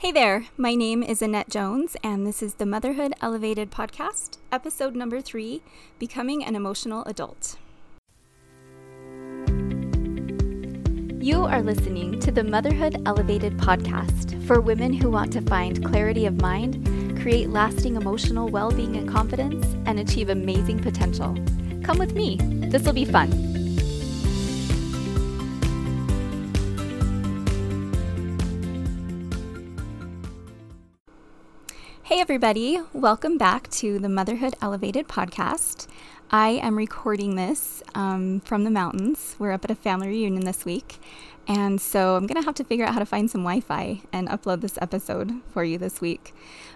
Hey there, my name is Annette Jones, and this is the Motherhood Elevated podcast, episode number three Becoming an Emotional Adult. You are listening to the Motherhood Elevated podcast for women who want to find clarity of mind, create lasting emotional well being and confidence, and achieve amazing potential. Come with me, this will be fun. Hey, everybody, welcome back to the Motherhood Elevated podcast. I am recording this um, from the mountains. We're up at a family reunion this week. And so I'm going to have to figure out how to find some Wi Fi and upload this episode for you this week.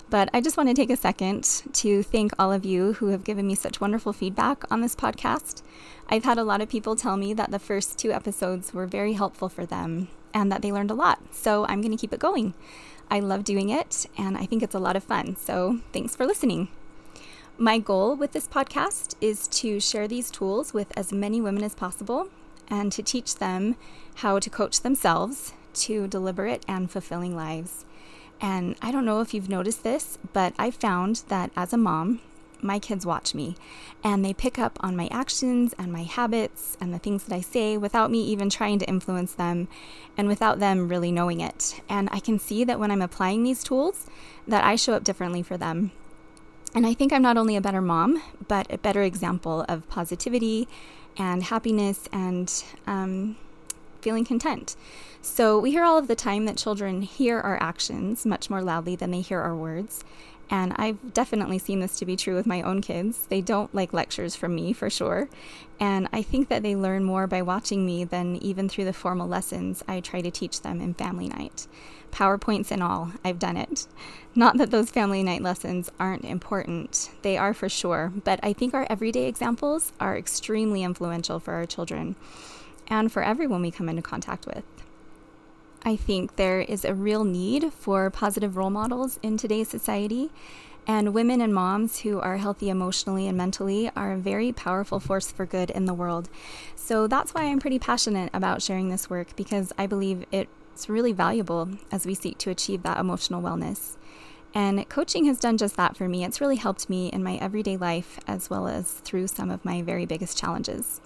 But I just want to take a second to thank all of you who have given me such wonderful feedback on this podcast. I've had a lot of people tell me that the first two episodes were very helpful for them and that they learned a lot. So I'm going to keep it going. I love doing it and I think it's a lot of fun. So thanks for listening. My goal with this podcast is to share these tools with as many women as possible and to teach them how to coach themselves to deliberate and fulfilling lives. And I don't know if you've noticed this, but I found that as a mom, my kids watch me and they pick up on my actions and my habits and the things that I say without me even trying to influence them and without them really knowing it. And I can see that when I'm applying these tools that I show up differently for them. And I think I'm not only a better mom, but a better example of positivity and happiness and um, feeling content. So, we hear all of the time that children hear our actions much more loudly than they hear our words. And I've definitely seen this to be true with my own kids. They don't like lectures from me for sure. And I think that they learn more by watching me than even through the formal lessons I try to teach them in family night. PowerPoints and all, I've done it. Not that those family night lessons aren't important, they are for sure, but I think our everyday examples are extremely influential for our children and for everyone we come into contact with. I think there is a real need for positive role models in today's society. And women and moms who are healthy emotionally and mentally are a very powerful force for good in the world. So that's why I'm pretty passionate about sharing this work because I believe it's really valuable as we seek to achieve that emotional wellness. And coaching has done just that for me. It's really helped me in my everyday life as well as through some of my very biggest challenges.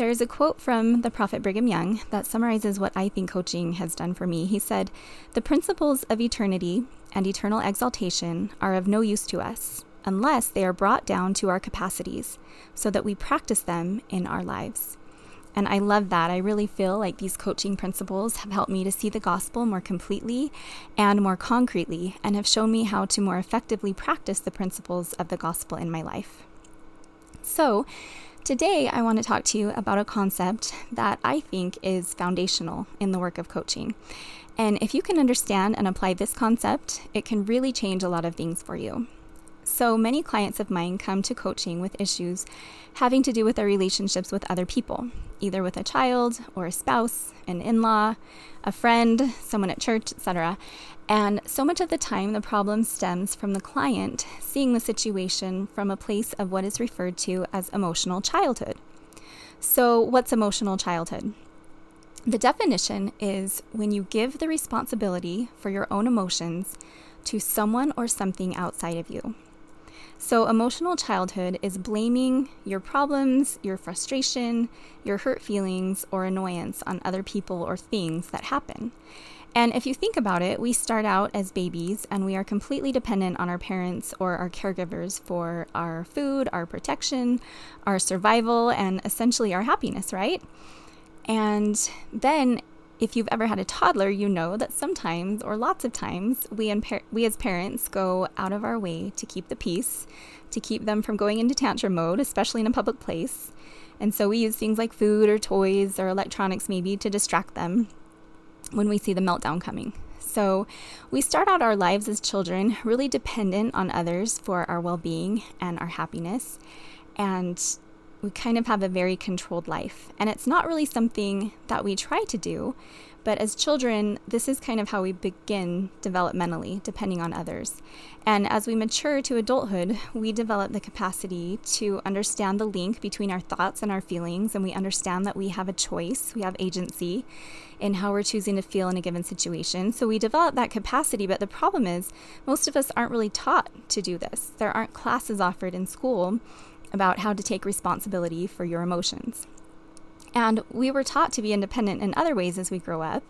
There is a quote from the Prophet Brigham Young that summarizes what I think coaching has done for me. He said, The principles of eternity and eternal exaltation are of no use to us unless they are brought down to our capacities so that we practice them in our lives. And I love that. I really feel like these coaching principles have helped me to see the gospel more completely and more concretely, and have shown me how to more effectively practice the principles of the gospel in my life. So, Today, I want to talk to you about a concept that I think is foundational in the work of coaching. And if you can understand and apply this concept, it can really change a lot of things for you. So many clients of mine come to coaching with issues having to do with their relationships with other people, either with a child or a spouse, an in law, a friend, someone at church, etc. And so much of the time, the problem stems from the client seeing the situation from a place of what is referred to as emotional childhood. So, what's emotional childhood? The definition is when you give the responsibility for your own emotions to someone or something outside of you. So, emotional childhood is blaming your problems, your frustration, your hurt feelings, or annoyance on other people or things that happen. And if you think about it, we start out as babies and we are completely dependent on our parents or our caregivers for our food, our protection, our survival, and essentially our happiness, right? And then if you've ever had a toddler, you know that sometimes, or lots of times, we, par- we as parents go out of our way to keep the peace, to keep them from going into tantrum mode, especially in a public place. And so we use things like food or toys or electronics maybe to distract them when we see the meltdown coming. So we start out our lives as children really dependent on others for our well being and our happiness. And we kind of have a very controlled life. And it's not really something that we try to do, But as children, this is kind of how we begin developmentally, depending on others. And as we mature to adulthood, we develop the capacity to understand the link between our thoughts and our feelings, and we understand that we have a choice, we have agency in how we're choosing to feel in a given situation. So we develop that capacity, but the problem is most of us aren't really taught to do this. There aren't classes offered in school about how to take responsibility for your emotions. And we were taught to be independent in other ways as we grow up.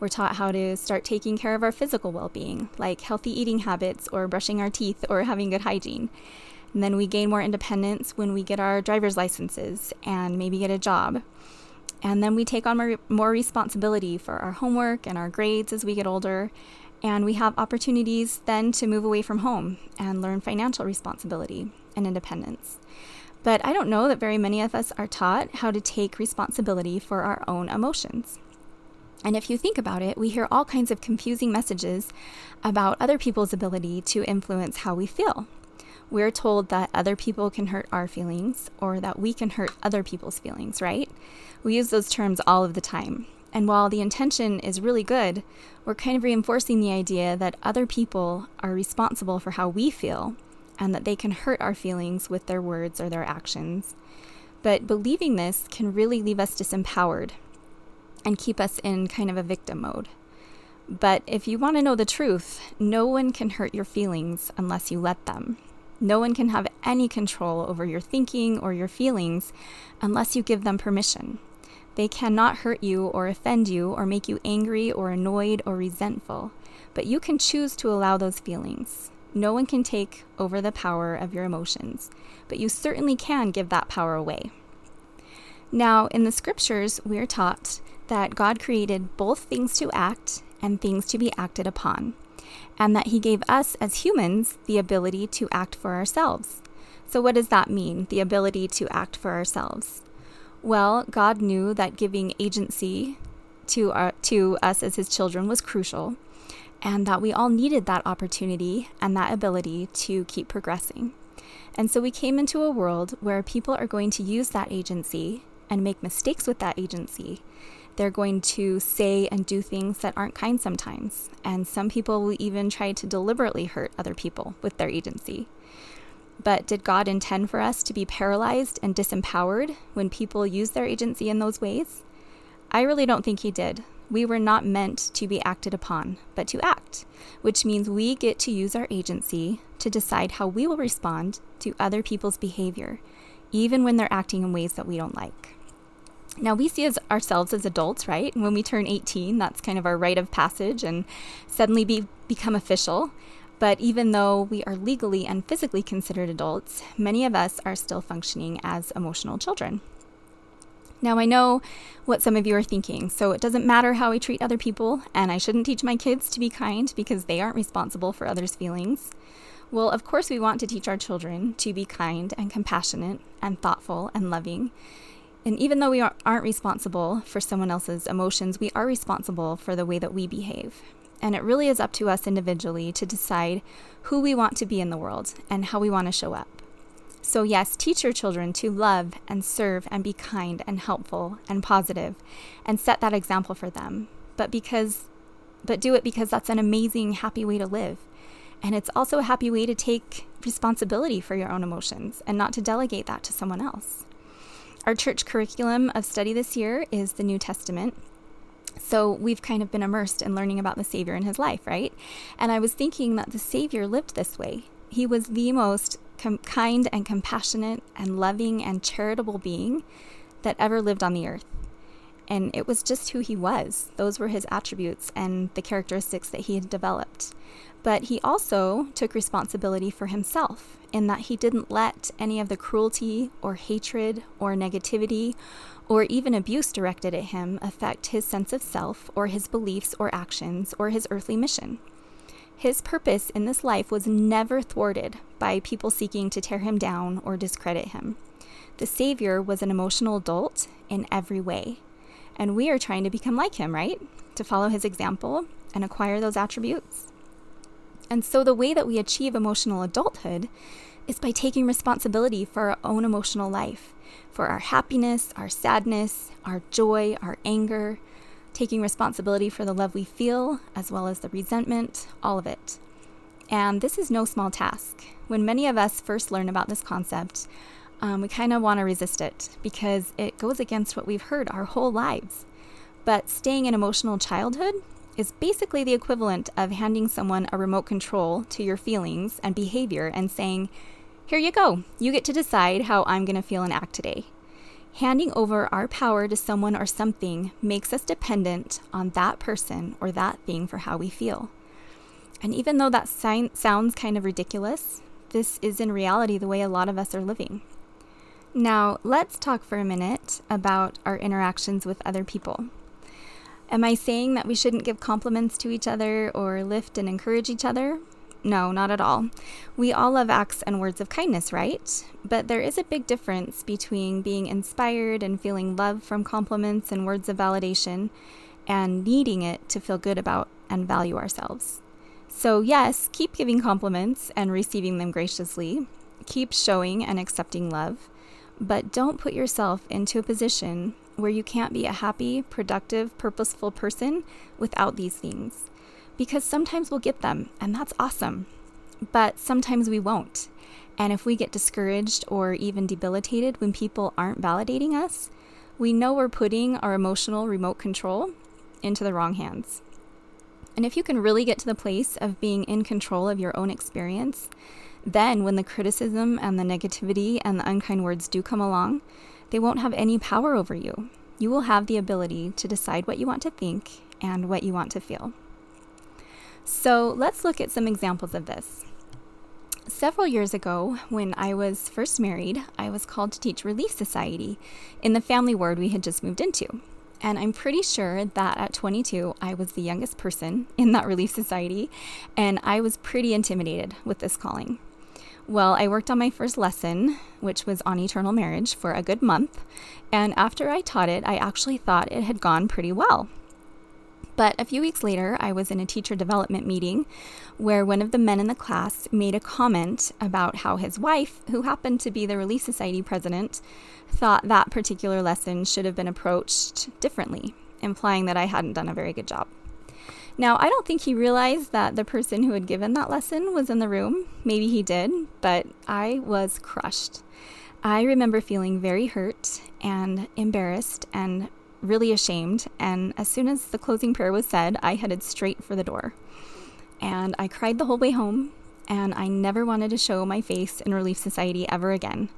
We're taught how to start taking care of our physical well being, like healthy eating habits or brushing our teeth or having good hygiene. And then we gain more independence when we get our driver's licenses and maybe get a job. And then we take on more, more responsibility for our homework and our grades as we get older. And we have opportunities then to move away from home and learn financial responsibility and independence. But I don't know that very many of us are taught how to take responsibility for our own emotions. And if you think about it, we hear all kinds of confusing messages about other people's ability to influence how we feel. We're told that other people can hurt our feelings or that we can hurt other people's feelings, right? We use those terms all of the time. And while the intention is really good, we're kind of reinforcing the idea that other people are responsible for how we feel and that they can hurt our feelings with their words or their actions. But believing this can really leave us disempowered and keep us in kind of a victim mode. But if you want to know the truth, no one can hurt your feelings unless you let them. No one can have any control over your thinking or your feelings unless you give them permission. They cannot hurt you or offend you or make you angry or annoyed or resentful, but you can choose to allow those feelings. No one can take over the power of your emotions, but you certainly can give that power away. Now, in the scriptures, we are taught that God created both things to act and things to be acted upon, and that He gave us as humans the ability to act for ourselves. So, what does that mean, the ability to act for ourselves? Well, God knew that giving agency to, our, to us as His children was crucial, and that we all needed that opportunity and that ability to keep progressing. And so we came into a world where people are going to use that agency and make mistakes with that agency. They're going to say and do things that aren't kind sometimes. And some people will even try to deliberately hurt other people with their agency. But did God intend for us to be paralyzed and disempowered when people use their agency in those ways? I really don't think He did we were not meant to be acted upon, but to act, which means we get to use our agency to decide how we will respond to other people's behavior, even when they're acting in ways that we don't like. Now, we see as ourselves as adults, right? When we turn 18, that's kind of our rite of passage and suddenly be, become official. But even though we are legally and physically considered adults, many of us are still functioning as emotional children. Now, I know what some of you are thinking, so it doesn't matter how I treat other people, and I shouldn't teach my kids to be kind because they aren't responsible for others' feelings. Well, of course, we want to teach our children to be kind and compassionate and thoughtful and loving. And even though we aren't responsible for someone else's emotions, we are responsible for the way that we behave. And it really is up to us individually to decide who we want to be in the world and how we want to show up. So, yes, teach your children to love and serve and be kind and helpful and positive and set that example for them. But because but do it because that's an amazing happy way to live. And it's also a happy way to take responsibility for your own emotions and not to delegate that to someone else. Our church curriculum of study this year is the New Testament. So we've kind of been immersed in learning about the Savior and his life, right? And I was thinking that the Savior lived this way. He was the most com- kind and compassionate and loving and charitable being that ever lived on the earth. And it was just who he was. Those were his attributes and the characteristics that he had developed. But he also took responsibility for himself in that he didn't let any of the cruelty or hatred or negativity or even abuse directed at him affect his sense of self or his beliefs or actions or his earthly mission. His purpose in this life was never thwarted by people seeking to tear him down or discredit him. The Savior was an emotional adult in every way. And we are trying to become like him, right? To follow his example and acquire those attributes. And so the way that we achieve emotional adulthood is by taking responsibility for our own emotional life, for our happiness, our sadness, our joy, our anger, taking responsibility for the love we feel, as well as the resentment, all of it. And this is no small task. When many of us first learn about this concept, um, we kind of want to resist it because it goes against what we've heard our whole lives. But staying in emotional childhood is basically the equivalent of handing someone a remote control to your feelings and behavior and saying, Here you go, you get to decide how I'm going to feel and act today. Handing over our power to someone or something makes us dependent on that person or that thing for how we feel. And even though that sounds kind of ridiculous, this is in reality the way a lot of us are living. Now, let's talk for a minute about our interactions with other people. Am I saying that we shouldn't give compliments to each other or lift and encourage each other? No, not at all. We all love acts and words of kindness, right? But there is a big difference between being inspired and feeling love from compliments and words of validation and needing it to feel good about and value ourselves. So, yes, keep giving compliments and receiving them graciously. Keep showing and accepting love. But don't put yourself into a position where you can't be a happy, productive, purposeful person without these things. Because sometimes we'll get them, and that's awesome. But sometimes we won't. And if we get discouraged or even debilitated when people aren't validating us, we know we're putting our emotional remote control into the wrong hands. And if you can really get to the place of being in control of your own experience, then when the criticism and the negativity and the unkind words do come along, they won't have any power over you. You will have the ability to decide what you want to think and what you want to feel. So let's look at some examples of this. Several years ago, when I was first married, I was called to teach Relief Society in the family ward we had just moved into. And I'm pretty sure that at 22, I was the youngest person in that Relief Society, and I was pretty intimidated with this calling. Well, I worked on my first lesson, which was on eternal marriage, for a good month. And after I taught it, I actually thought it had gone pretty well. But a few weeks later, I was in a teacher development meeting where one of the men in the class made a comment about how his wife, who happened to be the Relief Society president, thought that particular lesson should have been approached differently, implying that I hadn't done a very good job. Now, I don't think he realized that the person who had given that lesson was in the room. Maybe he did, but I was crushed. I remember feeling very hurt and embarrassed and really ashamed. And as soon as the closing prayer was said, I headed straight for the door. And I cried the whole way home, and I never wanted to show my face in Relief Society ever again.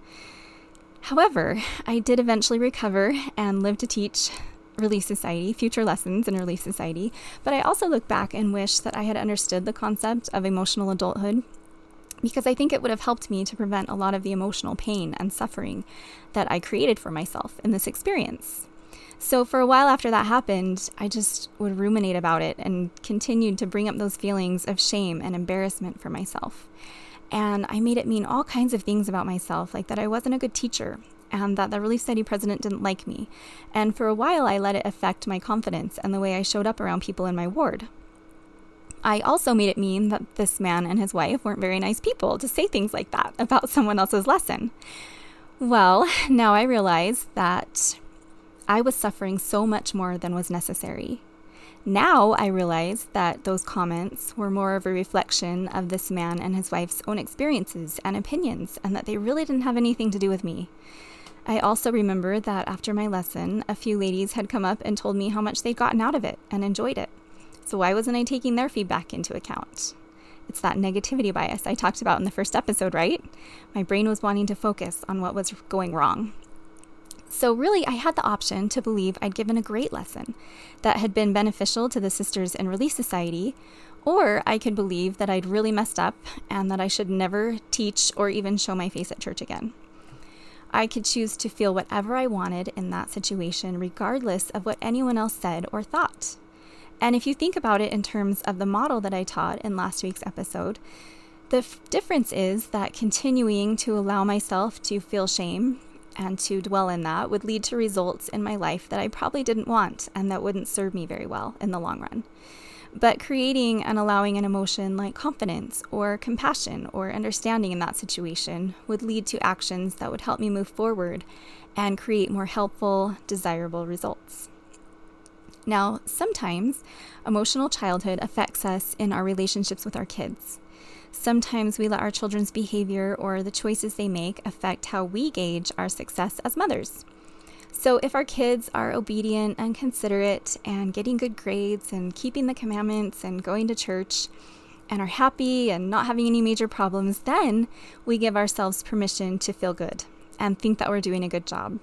However, I did eventually recover and live to teach Relief Society, future lessons in Relief Society, but I also look back and wish that I had understood the concept of emotional adulthood because I think it would have helped me to prevent a lot of the emotional pain and suffering that I created for myself in this experience. So, for a while after that happened, I just would ruminate about it and continued to bring up those feelings of shame and embarrassment for myself. And I made it mean all kinds of things about myself, like that I wasn't a good teacher and that the Relief Society president didn't like me. And for a while, I let it affect my confidence and the way I showed up around people in my ward. I also made it mean that this man and his wife weren't very nice people to say things like that about someone else's lesson. Well, now I realize that I was suffering so much more than was necessary. Now I realize that those comments were more of a reflection of this man and his wife's own experiences and opinions, and that they really didn't have anything to do with me. I also remember that after my lesson, a few ladies had come up and told me how much they'd gotten out of it and enjoyed it. So why wasn't I taking their feedback into account? It's that negativity bias I talked about in the first episode, right? My brain was wanting to focus on what was going wrong. So, really, I had the option to believe I'd given a great lesson that had been beneficial to the Sisters in Relief Society, or I could believe that I'd really messed up and that I should never teach or even show my face at church again. I could choose to feel whatever I wanted in that situation, regardless of what anyone else said or thought. And if you think about it in terms of the model that I taught in last week's episode, the f- difference is that continuing to allow myself to feel shame and to dwell in that would lead to results in my life that I probably didn't want and that wouldn't serve me very well in the long run. But creating and allowing an emotion like confidence or compassion or understanding in that situation would lead to actions that would help me move forward and create more helpful, desirable results. Now, sometimes emotional childhood affects us in our relationships with our kids. Sometimes we let our children's behavior or the choices they make affect how we gauge our success as mothers. So, if our kids are obedient and considerate and getting good grades and keeping the commandments and going to church and are happy and not having any major problems, then we give ourselves permission to feel good and think that we're doing a good job.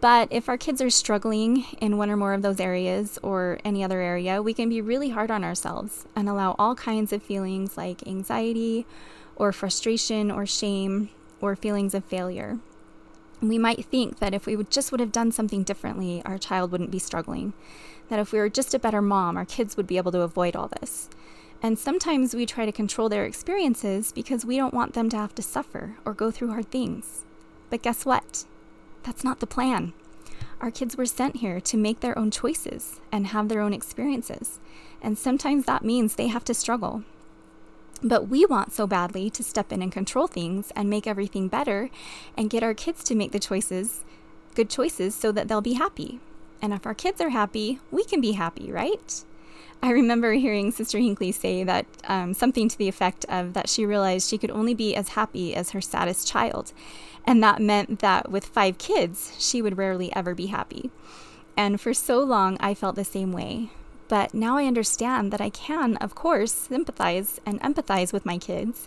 But if our kids are struggling in one or more of those areas or any other area, we can be really hard on ourselves and allow all kinds of feelings like anxiety or frustration or shame or feelings of failure. We might think that if we would just would have done something differently, our child wouldn't be struggling. That if we were just a better mom, our kids would be able to avoid all this. And sometimes we try to control their experiences because we don't want them to have to suffer or go through hard things. But guess what? That's not the plan. Our kids were sent here to make their own choices and have their own experiences. And sometimes that means they have to struggle. But we want so badly to step in and control things and make everything better and get our kids to make the choices, good choices, so that they'll be happy. And if our kids are happy, we can be happy, right? I remember hearing Sister Hinckley say that um, something to the effect of that she realized she could only be as happy as her saddest child. And that meant that with five kids, she would rarely ever be happy. And for so long, I felt the same way. But now I understand that I can, of course, sympathize and empathize with my kids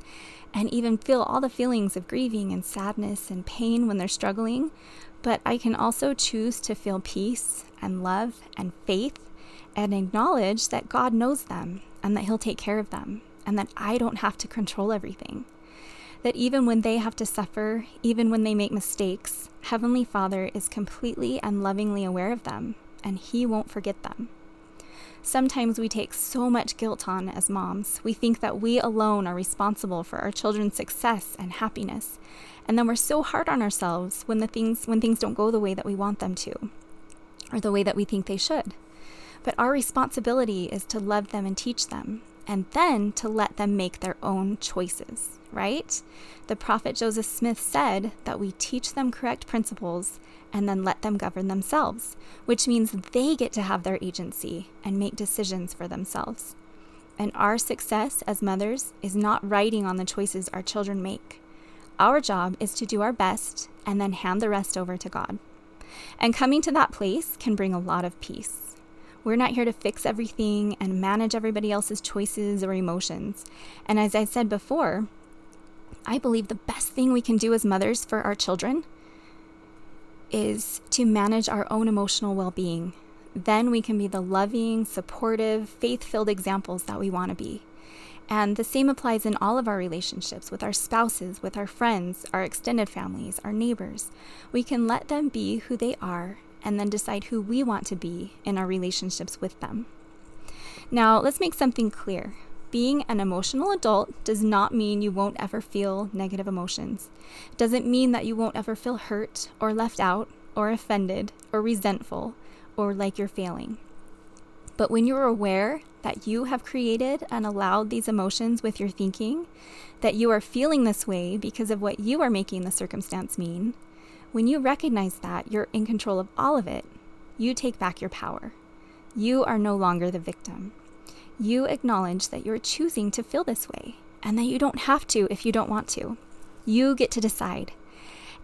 and even feel all the feelings of grieving and sadness and pain when they're struggling. But I can also choose to feel peace and love and faith and acknowledge that God knows them and that He'll take care of them and that I don't have to control everything. That even when they have to suffer, even when they make mistakes, Heavenly Father is completely and lovingly aware of them and He won't forget them. Sometimes we take so much guilt on as moms. We think that we alone are responsible for our children's success and happiness. And then we're so hard on ourselves when the things when things don't go the way that we want them to or the way that we think they should. But our responsibility is to love them and teach them, and then to let them make their own choices, right? The prophet Joseph Smith said that we teach them correct principles and then let them govern themselves, which means they get to have their agency and make decisions for themselves. And our success as mothers is not writing on the choices our children make. Our job is to do our best and then hand the rest over to God. And coming to that place can bring a lot of peace. We're not here to fix everything and manage everybody else's choices or emotions. And as I said before, I believe the best thing we can do as mothers for our children is to manage our own emotional well being. Then we can be the loving, supportive, faith filled examples that we want to be. And the same applies in all of our relationships with our spouses, with our friends, our extended families, our neighbors. We can let them be who they are and then decide who we want to be in our relationships with them. Now, let's make something clear. Being an emotional adult does not mean you won't ever feel negative emotions. It doesn't mean that you won't ever feel hurt or left out or offended or resentful or like you're failing. But when you're aware that you have created and allowed these emotions with your thinking, that you are feeling this way because of what you are making the circumstance mean, when you recognize that you're in control of all of it, you take back your power. You are no longer the victim. You acknowledge that you're choosing to feel this way and that you don't have to if you don't want to. You get to decide.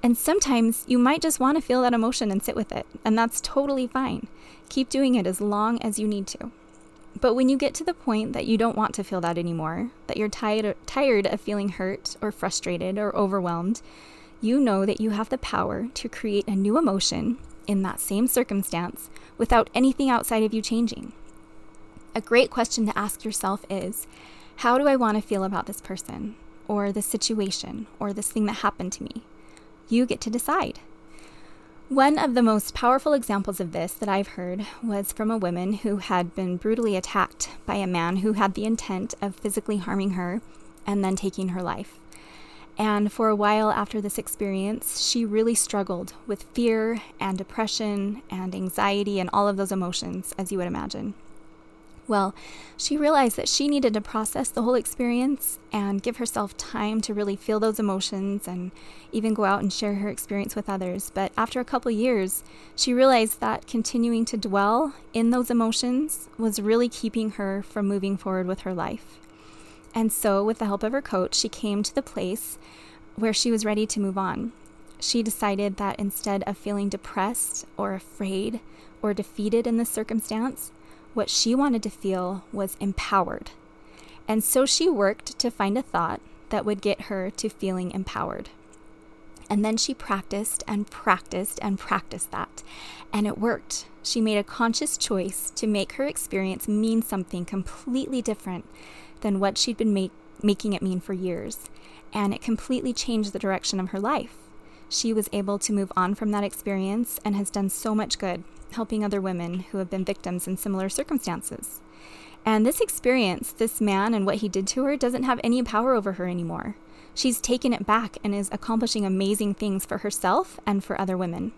And sometimes you might just want to feel that emotion and sit with it, and that's totally fine. Keep doing it as long as you need to. But when you get to the point that you don't want to feel that anymore, that you're tired, tired of feeling hurt or frustrated or overwhelmed, you know that you have the power to create a new emotion in that same circumstance without anything outside of you changing. A great question to ask yourself is How do I want to feel about this person, or this situation, or this thing that happened to me? You get to decide. One of the most powerful examples of this that I've heard was from a woman who had been brutally attacked by a man who had the intent of physically harming her and then taking her life. And for a while after this experience, she really struggled with fear and depression and anxiety and all of those emotions, as you would imagine. Well, she realized that she needed to process the whole experience and give herself time to really feel those emotions and even go out and share her experience with others. But after a couple years, she realized that continuing to dwell in those emotions was really keeping her from moving forward with her life. And so, with the help of her coach, she came to the place where she was ready to move on. She decided that instead of feeling depressed or afraid or defeated in this circumstance, what she wanted to feel was empowered. And so she worked to find a thought that would get her to feeling empowered. And then she practiced and practiced and practiced that. And it worked. She made a conscious choice to make her experience mean something completely different than what she'd been make, making it mean for years. And it completely changed the direction of her life. She was able to move on from that experience and has done so much good helping other women who have been victims in similar circumstances. And this experience, this man and what he did to her, doesn't have any power over her anymore. She's taken it back and is accomplishing amazing things for herself and for other women.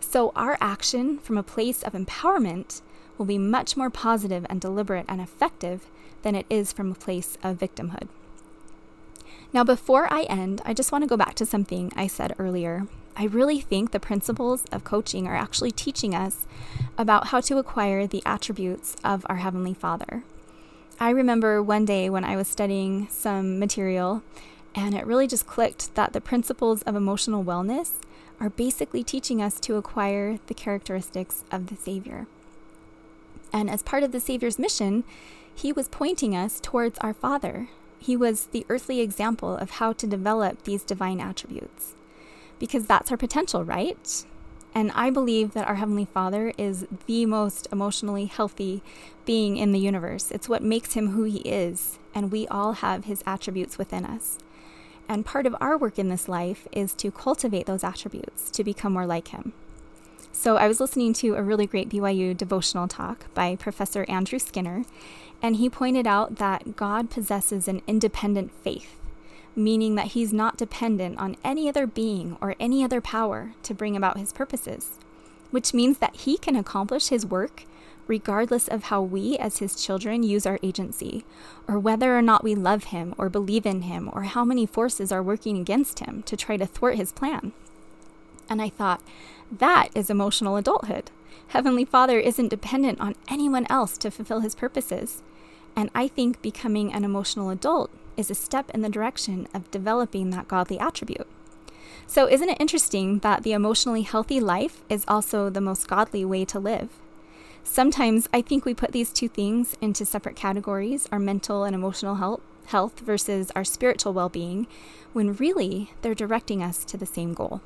So, our action from a place of empowerment will be much more positive and deliberate and effective than it is from a place of victimhood. Now, before I end, I just want to go back to something I said earlier I really think the principles of coaching are actually teaching us about how to acquire the attributes of our Heavenly Father. I remember one day when I was studying some material, and it really just clicked that the principles of emotional wellness are basically teaching us to acquire the characteristics of the Savior. And as part of the Savior's mission, he was pointing us towards our Father. He was the earthly example of how to develop these divine attributes because that's our potential, right? And I believe that our Heavenly Father is the most emotionally healthy being in the universe. It's what makes him who he is, and we all have his attributes within us. And part of our work in this life is to cultivate those attributes to become more like him. So I was listening to a really great BYU devotional talk by Professor Andrew Skinner, and he pointed out that God possesses an independent faith meaning that he's not dependent on any other being or any other power to bring about his purposes, which means that he can accomplish his work regardless of how we, as his children, use our agency, or whether or not we love him or believe in him, or how many forces are working against him to try to thwart his plan. And I thought, that is emotional adulthood. Heavenly Father isn't dependent on anyone else to fulfill his purposes. And I think becoming an emotional adult is a step in the direction of developing that godly attribute. So, isn't it interesting that the emotionally healthy life is also the most godly way to live? Sometimes I think we put these two things into separate categories our mental and emotional health, health versus our spiritual well being, when really they're directing us to the same goal.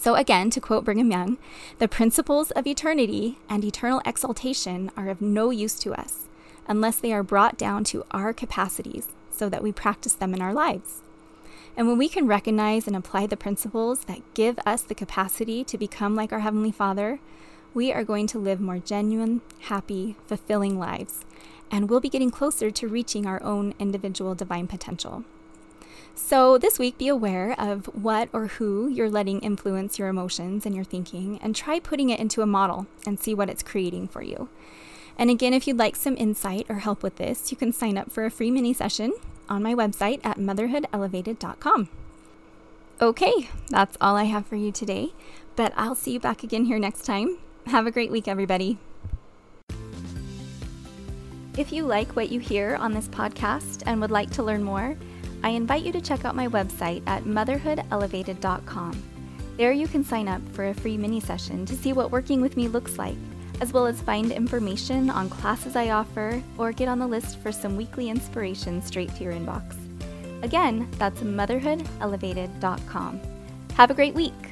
So, again, to quote Brigham Young, the principles of eternity and eternal exaltation are of no use to us unless they are brought down to our capacities so that we practice them in our lives. And when we can recognize and apply the principles that give us the capacity to become like our Heavenly Father, we are going to live more genuine, happy, fulfilling lives, and we'll be getting closer to reaching our own individual divine potential. So, this week, be aware of what or who you're letting influence your emotions and your thinking, and try putting it into a model and see what it's creating for you. And again, if you'd like some insight or help with this, you can sign up for a free mini session on my website at motherhoodelevated.com. Okay, that's all I have for you today, but I'll see you back again here next time. Have a great week, everybody. If you like what you hear on this podcast and would like to learn more, I invite you to check out my website at motherhoodelevated.com. There you can sign up for a free mini session to see what working with me looks like as well as find information on classes I offer or get on the list for some weekly inspiration straight to your inbox. Again, that's motherhoodelevated.com. Have a great week!